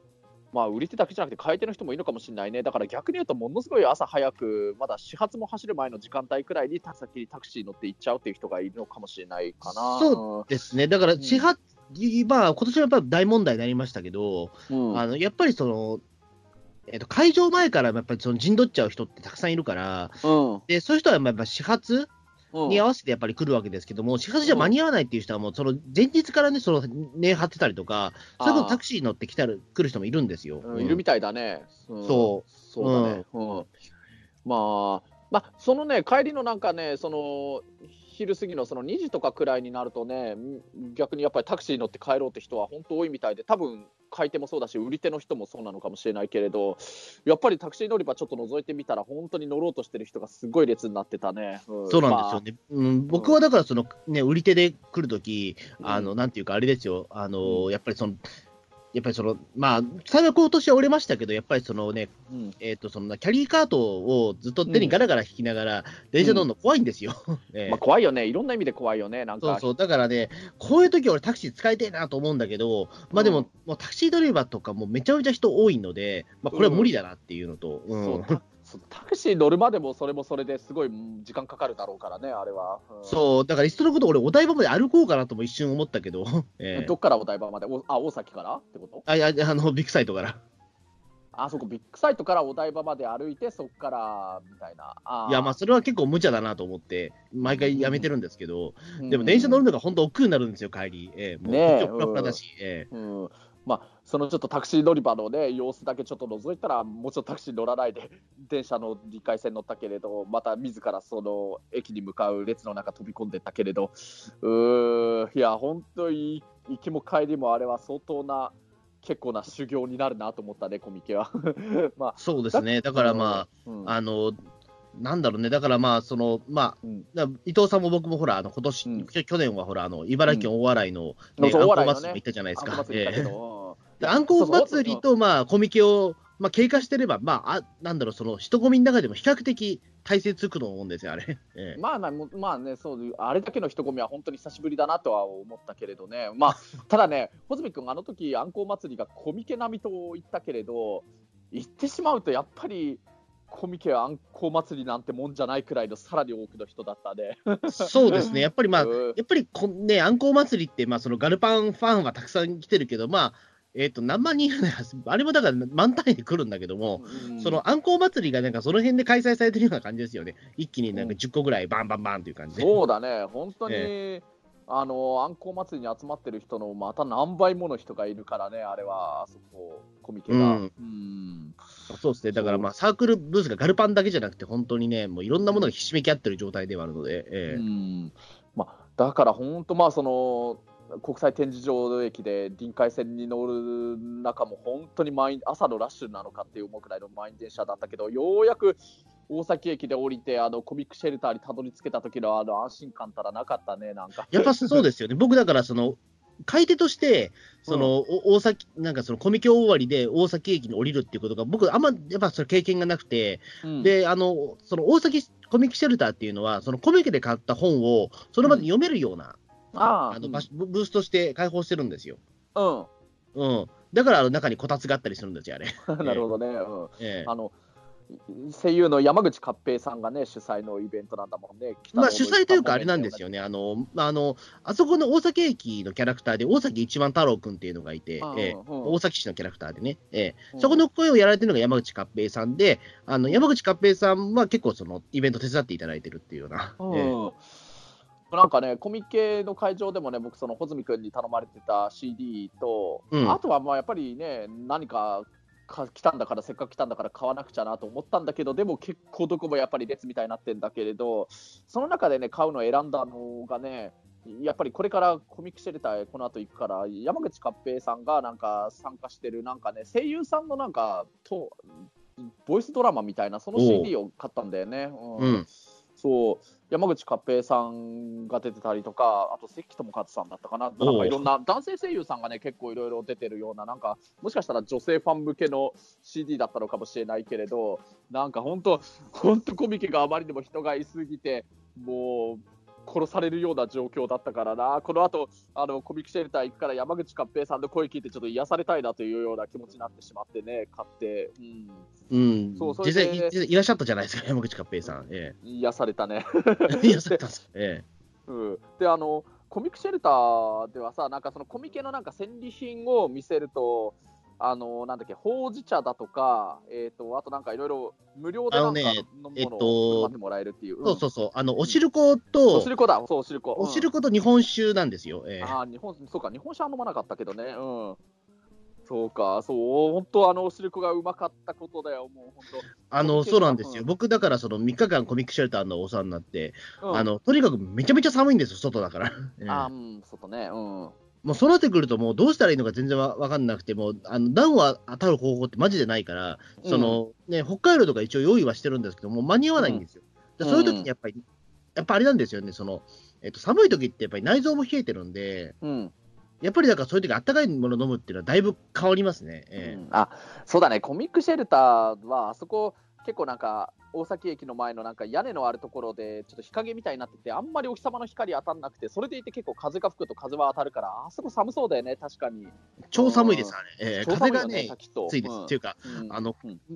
まあ、売り手だけじゃなくて、買い手の人もいるのかもしれないね、だから逆に言うと、ものすごい朝早く、まだ始発も走る前の時間帯くらいに、先にタクシー乗って行っちゃうっていう人がいるのかもしれないかな。そえですね。だから、ん始発、まあ、今年はやっぱり大問題になりましたけど、うんあのやっぱりその、えっと会場前からやっぱりその陣取っちゃう人ってたくさんいるから、うんでそういう人はやっぱ始発うんに合わせてやっぱり来るわけですけども、始発じゃ間に合わないっていう人は、もうその前日からね、その値張ってたりとか、それこそタクシー乗って来たる来る人もいるんですよ。うん。いるみたいだね。うん。そう。そうだね。うん。まあ、まあ、そのね、帰りのなんかね、その、昼過ぎのその2時とかくらいになるとね、ん逆にやっぱりタクシー乗って帰ろうって人は本当多いみたいで、多分買い手もそうだし、売り手の人もそうなのかもしれないけれど、やっぱりタクシー乗り場ちょっと覗いてみたら、本当に乗ろうとしてる人がすごい列になってたね。ん。そうなんですよね。うん、僕はだから、その、ね、売り手で来るとき、あの、なんていうか、あれですよ、あの、やっぱりその、やっぱりその、まあ、幸い今年は折れましたけど、やっぱりそのね、まあうん。えっ、と、その、キャリーカートをずっと手にガラガラ引きながら、電車乗るの怖いんですよ。ええ まあ、怖いよね、いろんな意味で怖いよね、なんか。そうそう、だからね、こういう時は俺タクシー使いたいなと思うんだけど、まあでも、うん。もうタクシードライバーとかもめちゃめちゃ人多いので、まあこれは無理だなっていうのと、うん。そうタクシー乗るまでもそれもそれですごいうん時間かかるだろうからね、あれは。うん。そう、だからいっそのこと俺お台場まで歩こうかなとも一瞬思ったけど、ええ。どっからお台場まで？おあ、大崎から？ってこと？あ、いや、あの、ビッグサイトから。あ、そこ、ビッグサイトからお台場まで歩いて、そこからみたいな。あー。いや、まあ、それは結構無茶だなと思って、毎回やめてるんですけど、うん。でも電車乗るのが本当億劫になるんですよ、帰り。ええもう、ねえ。こっちはプラプラだし、ええ。うんまあ、そのちょっとタクシー乗り場の、ね、様子だけちょっと覗いたら、もうちょっとタクシー乗らないで、電車の理解線乗ったけれど、また自らその駅に向かう列の中飛び込んでったけれど、うーいや、本当に行きも帰りもあれは相当な、結構な修行になるなと思ったね、コミケは。まあ、そうですね。だからまうんあ、あの、なんだろうね、だからまあ、その、まあ、伊藤さんも僕もほら、あの今年、うん。去年はほら、あの茨城県大洗の、うん。そうねアンコ祭りも行ったじゃないですか。アンコー祭りと、まあ、コミケを、まあ、経過してれば、まあ、あなんだろう、その人混みの中でも比較的体制つくと思うんですよ、あれ。ええ。まあまあ、ね、そうあれだけの人混みは本当に久しぶりだなとは思ったけれどね、まあ、ただね、穂積君、あの時あんこう祭りがコミケ並みと言ったけれど、言ってしまうと、やっぱり、コミケはあんこう祭りなんてもんじゃないくらいのさらに多くの人だったね。そうですね、やっぱりまあ、うんやっぱりこ、ね、あんこう祭りって、まあ、そのガルパンファンはたくさん来てるけど、まあ、えっ、と、何万人あれもだから満単位で来るんだけども、うんそのあんこう祭りがなんかその辺で開催されてるような感じですよね。一気になんか10個ぐらいバンバンバンっていう感じで。そうだね、本当に、えあのあんこう祭りに集まってる人のまた何倍もの人がいるからね、あれは、あそこ、コミケが。うんうんそうですね。だからまあサークルブースがガルパンだけじゃなくて、本当にね、もういろんなものがひしめき合ってる状態ではあるので、ええうんまあ、だから本当、まあ、その国際展示場駅で臨海線に乗る中も本当に満員朝のラッシュなのかって思うくらいの満員電車だったけどようやく大崎駅で降りてあのコミックシェルターにたどり着けた時のあの安心感たらなかったねなんか。やっぱそうですよね。僕だからその、買い手として、その、お大崎、なんかそのコミケ終わりで大崎駅に降りるっていうことが、僕あんまやっぱその経験がなくて、うんで、あの、その大崎コミックシェルターっていうのは、そのコミケで買った本をその場で読めるような、ああの場所ブブースとして開放してるんですよ。うん、うん。だから中にこたつがあったりするんですよ、あれ。うん、なるほどね。うんええあの声優の山口勝平さんがね、主催のイベントなんだもんね。まあ、主催というか、あれなんですよね、あの、あの、あそこの大崎駅のキャラクターで、大崎一番太郎君っていうのがいて、えー、大崎市のキャラクターでね、えー、そこの声をやられてるのが山口勝平さんで、あの山口勝平さんは結構、そのイベント手伝っていただいてるっていうような。えーなんかね、コミケの会場でもね、僕、その穂積君に頼まれてた CD と、うん、あとはまあやっぱりね、何かか来たんだから、せっかく来たんだから買わなくちゃなと思ったんだけど、でも結構どこもやっぱり列みたいになってんだけれど、その中でね、買うのを選んだのがね、やっぱりこれからコミックシェルターへこの後行くから、山口勝平さんがなんか参加してる、なんかね、声優さんのなんかと、ボイスドラマみたいな、その CD を買ったんだよね。うん、うんそう山口勝平さんが出てたりとか、あと関智一さんだったかな、なんかいろんな男性声優さんがね、結構いろいろ出てるような、なんか、もしかしたら女性ファン向けの CD だったのかもしれないけれど、なんか本当、本当コミケがあまりにも人がいすぎて、もう、殺されるような状況だったからな、この後あのコミックシェルター行くから山口勝平さんの声聞いて、ちょっと癒されたいなというような気持ちになってしまってね、買って、うん、うん、そうそれで、実際いらっしゃったじゃないですか、山口勝平さん。ええ、癒されたね。癒されたんですええ。うん、であのコミックシェルターではさ、なんかそのコミケのなんか戦利品を見せると、あのなんだっけ、ほうじ茶だとか、えっ、ー、と、あとなんかいろいろ無料でなんか飲むものをってもらえるっていう。そうそうそう、あの、おしるこ、と、おしるこだ、そう、おしるこ。おしること日本酒なんですよ。えー、あ日本、そうか、日本酒は飲まなかったけどね、うん。そうか、そう、本当、あの、おしるこがうまかったことだよ、もう本当。あの、そうなんですよ。うん、僕、だから、その3日間コミックシェルターのお世話になって、うん、あの、とにかくめちゃめちゃ寒いんですよ、外だから。あ、うん、外ね、うん。もうそうなってくると、もうどうしたらいいのか全然わ分かんなくて、もあの暖を当たる方法ってマジでないから、うん、そのね、北海道とか一応用意はしてるんですけど、もう間に合わないんですよ。うん、そういう時にやっぱり、やっぱあれなんですよね、そのえっと、寒い時ってやっぱり内臓も冷えてるんで、うん、やっぱりだからそういう時あったかいもの飲むっていうのはだいぶ変わりますね。えー、あそうだね、コミックシェルターは、あそこ、結構なんか、大崎駅の前のなんか屋根のあるところで、ちょっと日陰みたいになってて、あんまりお日様の光当たんなくて、それでいて結構風が吹くと風は当たるから、あそこ寒そうだよね、確かに。超寒いです、あれ。えー、風がね、ついです。っていうか、あの、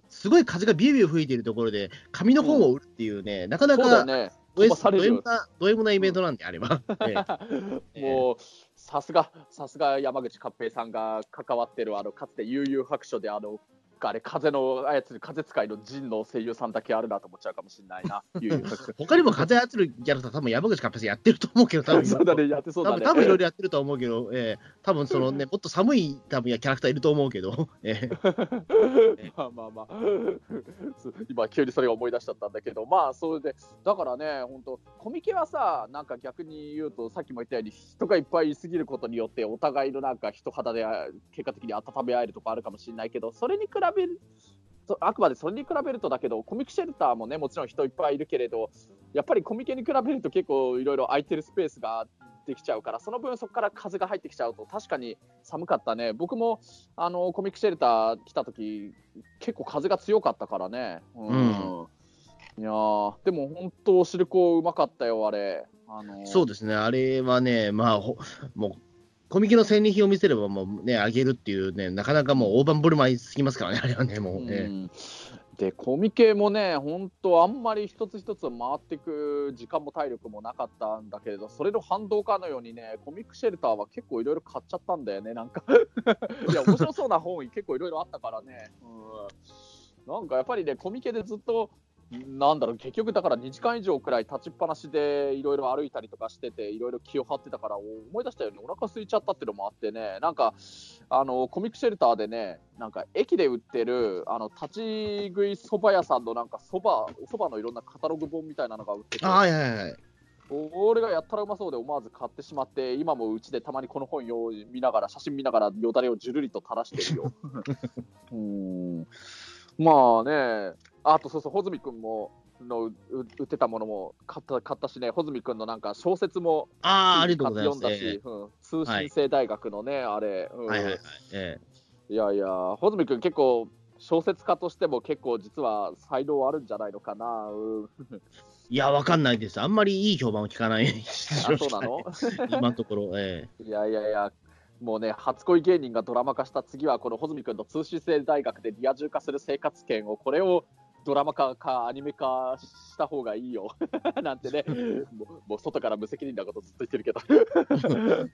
すごい風がビュービュー吹いているところで、紙の本を売るっていうね、なかなか、ね、ド M な、ド M なイベントなんであれば。もう、さすが、さすが山口勝平さんが関わってる、あの、かつて悠々白書で、あの、あれ、風の操る風使いの陣の声優さんだけあるなと思っちゃうかもしれないな。他にも風操るキャラクター、多分山口かっぱさんやってると思うけど、多分 そうだね、やってそうだね。多分いろいろやってると思うけど、えー、多分そのね、もっと寒い多分キャラクターいると思うけど、えー、まあまあまあ、今、急にそれを思い出しちゃったんだけど、まあ、それで、だからね、本当、コミケはさ、なんか逆に言うと、さっきも言ったように、人がいっぱいいすぎることによって、お互いのなんか人肌で結果的に温め合えるとかあるかもしれないけど、それに比べる、あくまでそれに比べるとだけど、コミックシェルターもね、もちろん人いっぱいいるけれど、やっぱりコミケに比べると結構いろいろ空いてるスペースができちゃうから、その分そこから風が入ってきちゃうと、確かに寒かったね。僕もあのコミックシェルター来た時結構風が強かったからね。うん。うん、いやでも本当、おしるこうまかったよ、あれ。あのー、そうですね、あれはね、まあ、もうコミケの戦利品を見せれば、もうね、あげるっていうね、なかなかもう大盤振る舞いすぎますからね、あれはね、もうね。うで、コミケもね、本当、あんまり一つ一つ回っていく時間も体力もなかったんだけれど、それの反動かのようにね、コミックシェルターは結構いろいろ買っちゃったんだよね、なんか いや、面白そうな本結構いろいろあったからね。うん、なんかやっぱりね、コミケでずっとなんだろう、結局だから2時間以上くらい立ちっぱなしでいろいろ歩いたりとかしてて、いろいろ気を張ってたから、思い出したようにお腹空いちゃったっていうのもあってね、なんか、あの、コミックシェルターでね、なんか駅で売ってる、あの、立ち食い蕎麦屋さんのなんか蕎麦、蕎麦のいろんなカタログ本みたいなのが売ってて、はいはいはい。俺がやったらうまそうで思わず買ってしまって、今もうちでたまにこの本を見ながら、写真見ながらよだれをじゅるりと垂らしてるよ。うん。まあね、あとそうそう、穂積君もの売ってたものも買った買ったしね、穂積君のなんか小説もあありがとうございます、読んだし、うん、通信制大学のね、はい、あれ、うん、はいはいはい。ええ、いやいや、穂積君、結構、小説家としても結構実は才能あるんじゃないのかな。うん、いや、わかんないです。あんまりいい評判を聞かない。あそうなの？今のところ、ええ。いやいやいや、もうね、初恋芸人がドラマ化した次は、この穂積君の通信制大学でリア充化する生活圏を、これをドラマ化かアニメ化した方がいいよ。なんてね。もう、もう外から無責任なことずっと言ってるけど。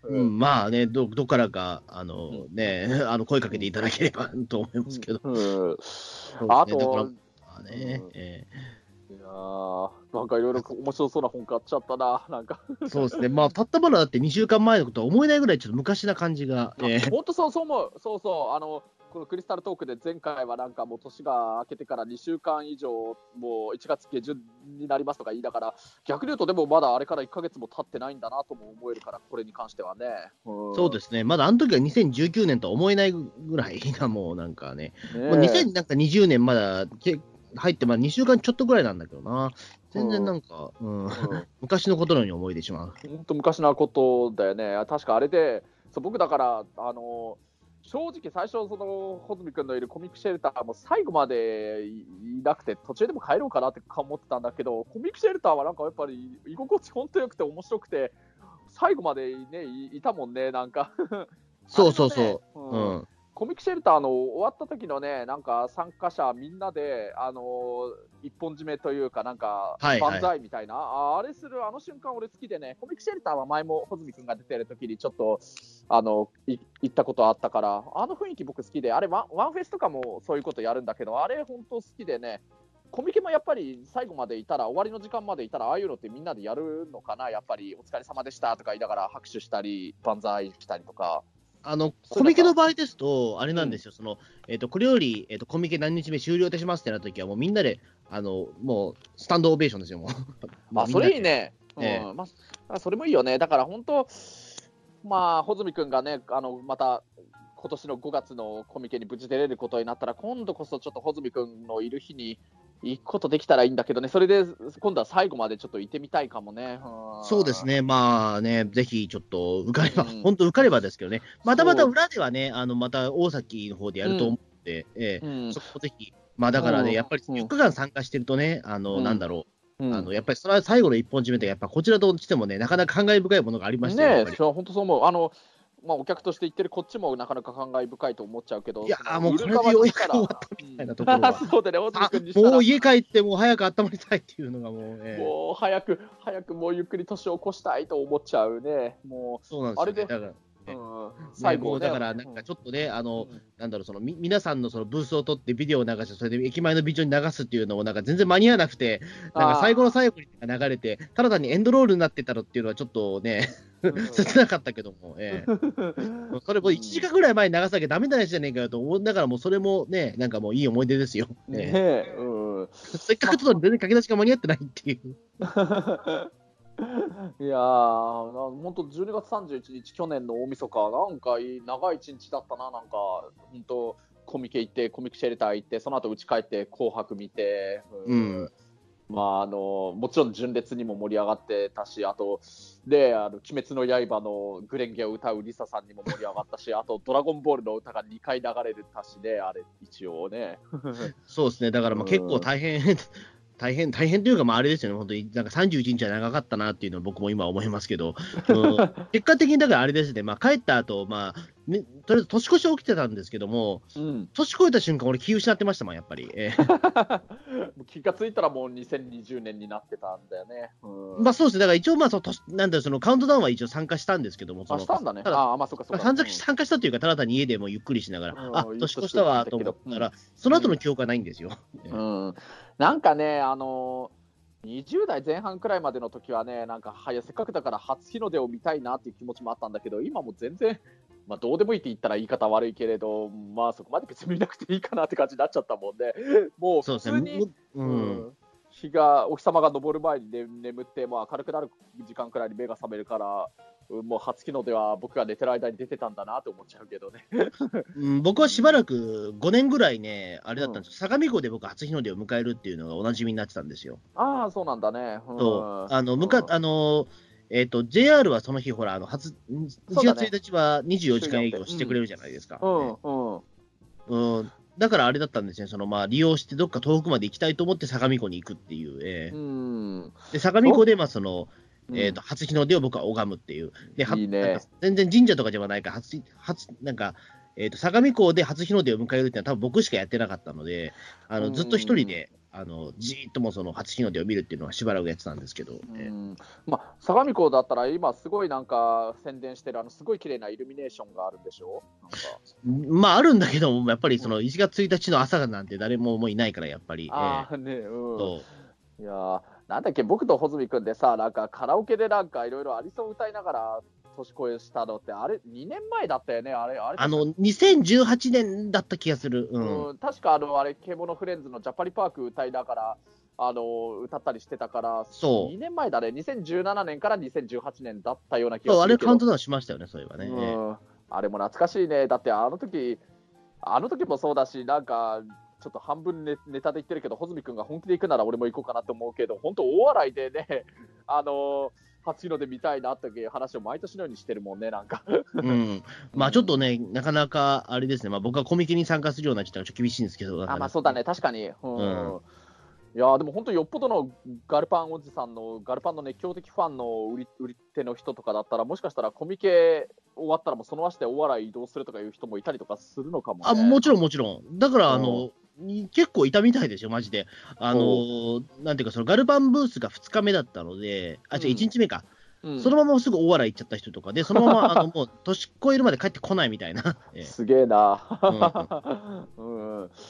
うん、まあね、ど、どっからか、あのね、あの、声かけていただければと思いますけど。うん。ねだからと、まあね、うんえ。いやーなんかいろいろ面白そうな本買っちゃったな、なんか。ーそうですね。まあ、たったまだだって2週間前のことは思えないぐらいちょっと昔な感じが、えー本当そうそう思う、そうそう、あのこのクリスタルトークで前回はなんかもう年が明けてから2週間以上、もう1月下旬になりますとか言いながら、逆に言うと、でもまだあれから1ヶ月も経ってないんだなとも思えるから、これに関してはね。んそうですね。まだあの時は2019年とは思えないぐらいな、もうなんかね。ねもう2020年まだけ入って、まあ2週間ちょっとぐらいなんだけどな。全然なんか、うん、うん 昔のことのように思えてしまう。本当昔のことだよね、確かあれで、そう僕だから、あの正直、最初、その穂積君のいるコミックシェルターも最後までいいなくて、途中でも帰ろうかなって思ってたんだけど、コミックシェルターはなんかやっぱり居心地本当良くて面白くて、最後まで、ね、いいたもんね、なんか。そうそうそう。ううんん。コミックシェルターの終わった時のね、なんか参加者みんなで、あのー一本締めというか、なんか、万歳みたいな、ああれするあの瞬間、俺好きでね、コミックシェルターは前も穂積君が出てる時にちょっと、あの、い行ったことあったから、あの雰囲気僕好きで、あれワン、ワンフェスとかもそういうことやるんだけど、あれ本当好きでね、コミケもやっぱり最後までいたら、終わりの時間までいたら、ああいうのってみんなでやるのかな、やっぱり、お疲れ様でしたとか言いながら拍手したり、万歳したりとか。あの、コミケの場合ですと、あれなんですよ、その、えっ、と、これより、えっ、と、コミケ何日目終了いたしますってなった時は、もうみんなで、あの、もう、スタンドオベーションですよ、もう。まあ、それいいね。うんええまあ、それもいいよね。だから本当、まあ、穂積君がね、あのまた今年の5月のコミケに無事出れることになったら、今度こそちょっと穂積君のいる日に行くことできたらいいんだけどね、それで今度は最後までちょっといてみたいかもね。ん。そうです。ね、まあね、ぜひちょっと受かれば、うん。本当受かればですけどね、またまた裏ではね、あのまた大崎の方でやると思って、ええ。うん。そこぜひ、まあだからね、うん。やっぱりうん。4日間参加してるとね、あの、うん。なんだろう、うん。あの、やっぱりそれは最後の一本締めて、やっぱこちらとしてもね、なかなか感慨深いものがありましたねえ、そう本当そう思う。あのまあ、お客として行ってるこっちもなかなか感慨深いと思っちゃうけど、いやもうこれでようやく終わったみたいなところは。うん。そうだね、もう家帰って、もう早く温まりたいっていうのがもう、ええ。もう早く、早くもうゆっくり年を越したいと思っちゃうね。もそうなんですよ、ね、あれでだから、う、うん、最最後ね。後だから、なんかちょっとね、あの、うん。なんだろう、そのみ皆さんのそのブースを取ってビデオを流して、それで駅前のビジョンに流すっていうのも、なんか全然間に合わなくて、なんか最後の最後に流れて、ただ単にエンドロールになってたのっていうのはちょっとね、うん。切なかったけども、ええ。それも1時間ぐらい前に流さなきゃダメなやつじゃねえかよと思う、だからもうそれもね、なんかもういい思い出ですよ。え。ねええ、うん。せっかく撮ったのに全然駆け出しが間に合ってないっていう。いやー、本当、12月31日、去年の大晦日、なんかいい長い一日だったな、なんか、本当、コミケ行って、コミックシェルター行って、その後家帰って、紅白見て、うん。まあ、あのもちろん純烈にも盛り上がってたし、あと、で、あの鬼滅の刃のグレンゲを歌うリサさんにも盛り上がったし、あと、ドラゴンボールの歌が2回流れるたしね、あれ、一応ね。そうですね、だからまあ結構大変、大変、大変というか、まああれですよね、本当に、なんか31日は長かったなっていうのは僕も今思いますけど、うん。結果的にだからあれですね、まあ帰った後、まあ、ね、とりあえず年越し起きてたんですけども、うん、年越えた瞬間、俺気失ってましたもん、やっぱり。えー 気がついたらもう2020年になってたんだよね。うんまあそうですね、だから一応、まあその年、なんだろうそのカウントダウンは一応参加したんですけども、そあ、のしたんだね。あ、まあ、そっかそっか。まあ参加したというか、ただ単に家でもうゆっくりしながら、うんあ年越したわと思ったら、その後の記憶はないんですよ。うん、なんかね、あの20代前半くらいまでの時はね、なんか、はや、せっかくだから初日の出を見たいなっていう気持ちもあったんだけど、今もう全然、まあ、どうでもいいって言ったら言い方悪いけれど、まあ、そこまで別に見なくていいかなって感じになっちゃったもんで、もうそうですね。普通に、ううん。ん。日が、お日様が昇る前に、ね、眠って、まあ、明るくなる時間くらいに目が覚めるから、うんもう初日の出は僕が寝てる間に出てたんだなって思っちゃうけどね。うん、僕はしばらく5年ぐらいね、あれだったんですよ、相模湖で僕、初日の出を迎えるっていうのがおなじみになってたんですよ。ああ、そうなんだね。うん。そう。あのむうん。かあのえっ、と、JR はその日、ほら、あの初1そうだね。月1日は24時間営業してくれるじゃないですか。うん、うん。うん。だからあれだったんですね、そのまあ利用してどっか遠くまで行きたいと思って相模湖に行くっていう、えーうん。で相模湖でまあその、うん。えー、と初日の出を僕は拝むっていう、ではいいね。全然神社とかではないから、初初なんか、えー、と相模湖で初日の出を迎えるっていうのは、多分僕しかやってなかったので、あうん。のずっと一人であのじーっともその初日の出を見るっていうのはしばらくやってたんですけど、まあ、相模湖だったら、今、すごいなんか宣伝してる、あのすごい綺麗なイルミネーションがあるんでしょ？まああるんだけども、やっぱりその1月1日の朝なんて誰ももういないから、やっぱり。ああ、ね、え。うん。いやーなんだっけ、僕と穂積君でさ、なんかカラオケでなんかいろいろアリソン歌いながら年越えしたのって、あれ、2年前だったよね、あれ、あれあの2018年だった気がする。うん。うん、確かあの、あれ、獣フレンズのジャパリパーク歌いながら、あの歌ったりしてたから、そう。2年前だね、2017年から2018年だったような気そうあれがするけど。カウントダウンしましたよね、そういえばね。えーうん、あれも懐かしいね、だってあの時あの時もそうだし、なんか、ちょっと半分ネネタで言ってるけど、穂積君が本気で行くなら俺も行こうかなと思うけど、本当、大笑いでね、あの初日の出見たいなっていう話を毎年のようにしてるもんね、なんか。うん、まあちょっとね、なかなかあれですね、まあ、僕はコミケに参加するようなちょっと厳しいんですけど、あまあそうだね、確かに。うんうんいやーでも本当、よっぽどのガルパンおじさんの、ガルパンの熱狂的ファンの売り売り手の人とかだったら、もしかしたらコミケ終わったら、もうその足でお笑い移動するとかいう人もいたりとかするのかも、ね。あもちろん、もちろん。だから、あうんの、結構いたみたいですよ、マジで。あの、なんていうか、そのガルパンブースが2日目だったので、あ、じゃうん。1日目か、うん。そのまますぐ大笑い行っちゃった人とかで、そのまま、あの、もう、年越えるまで帰ってこないみたいな。ええ。すげえな、うん。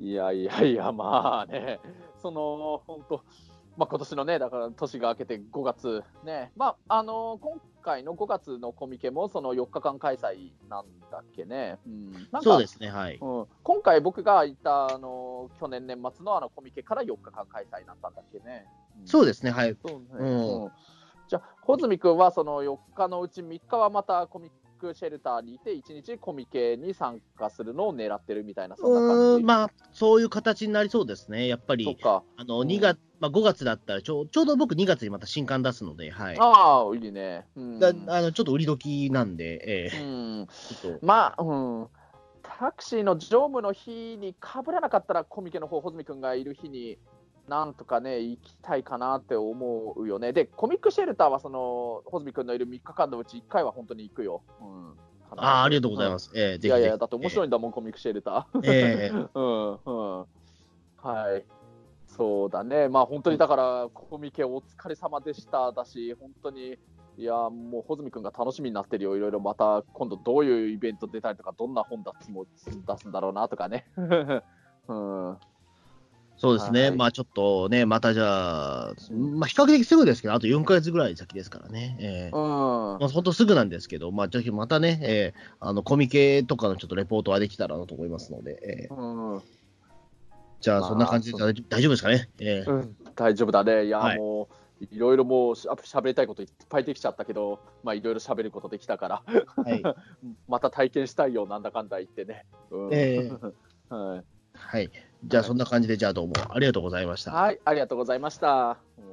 いやいやいや、まあね、その本当、まあ今年のね、だから年が明けて5月、ね、まあ、あの今回の5月のコミケも、その4日間開催なんだっけね。うん、なんかそうですね、はい。うん、今回僕が行ったあの去年年末のあのコミケから4日間開催になったんだっけね。そうですね、はい。そうねうんうんじゃあ、穂積君はその4日のうち3日はまたコミックシェルターにいて、1日コミケに参加するのを狙ってるみたいな、そんなう感じ。ーん、まあ、そういう形になりそうですね、やっぱり。あの、うん2月、まあ、5月だったらちょう、ちょうど僕2月にまた新刊出すので、はい。ああ、いいね。うん。だあのちょっと売り時なんで、ええうん、まあ、うん。タクシーの乗務の日にかぶらなかったら、コミケの方、穂積君がいる日に、なんとかね、行きたいかなって思うよね。で、コミックシェルターは、その、穂積君のいる3日間のうち1回は本当に行くよ。うん。ああ、ありがとうございますす。ええぜひぜひいやいや、だって面白いんだもん、コミックシェルター。ええうん うん。はい。そうだね。まあ本当にだから、コミケお疲れ様でしただし、本当に、いや、もう穂積君が楽しみになってるよ。いろいろまた今度どういうイベント出たりとか、どんな本出すも出すんだろうなとかね。うん。そうですね、はいまあちょっとね、またじゃあ、まあ比較的すぐですけど、あと4ヶ月ぐらい先ですからね。ええ。うん。まあ、本当すぐなんですけど、まあ、ぜひまたね、えーあのコミケとかのちょっとレポートはできたらなと思いますので、えーうん。じゃあ、まあそんな感じで大丈夫ですかね？えーうん、大丈夫だね。いや、はい。もう、いろいろもうしゃ喋りたいこといっぱいできちゃったけど、まあいろいろ喋ることできたから、はい。また体験したいよ、なんだかんだ言ってね。うん。え。はい。はい、じゃあ、そんな感じで、じゃあどうもありがとうございました。はい、ありがとうございました。うん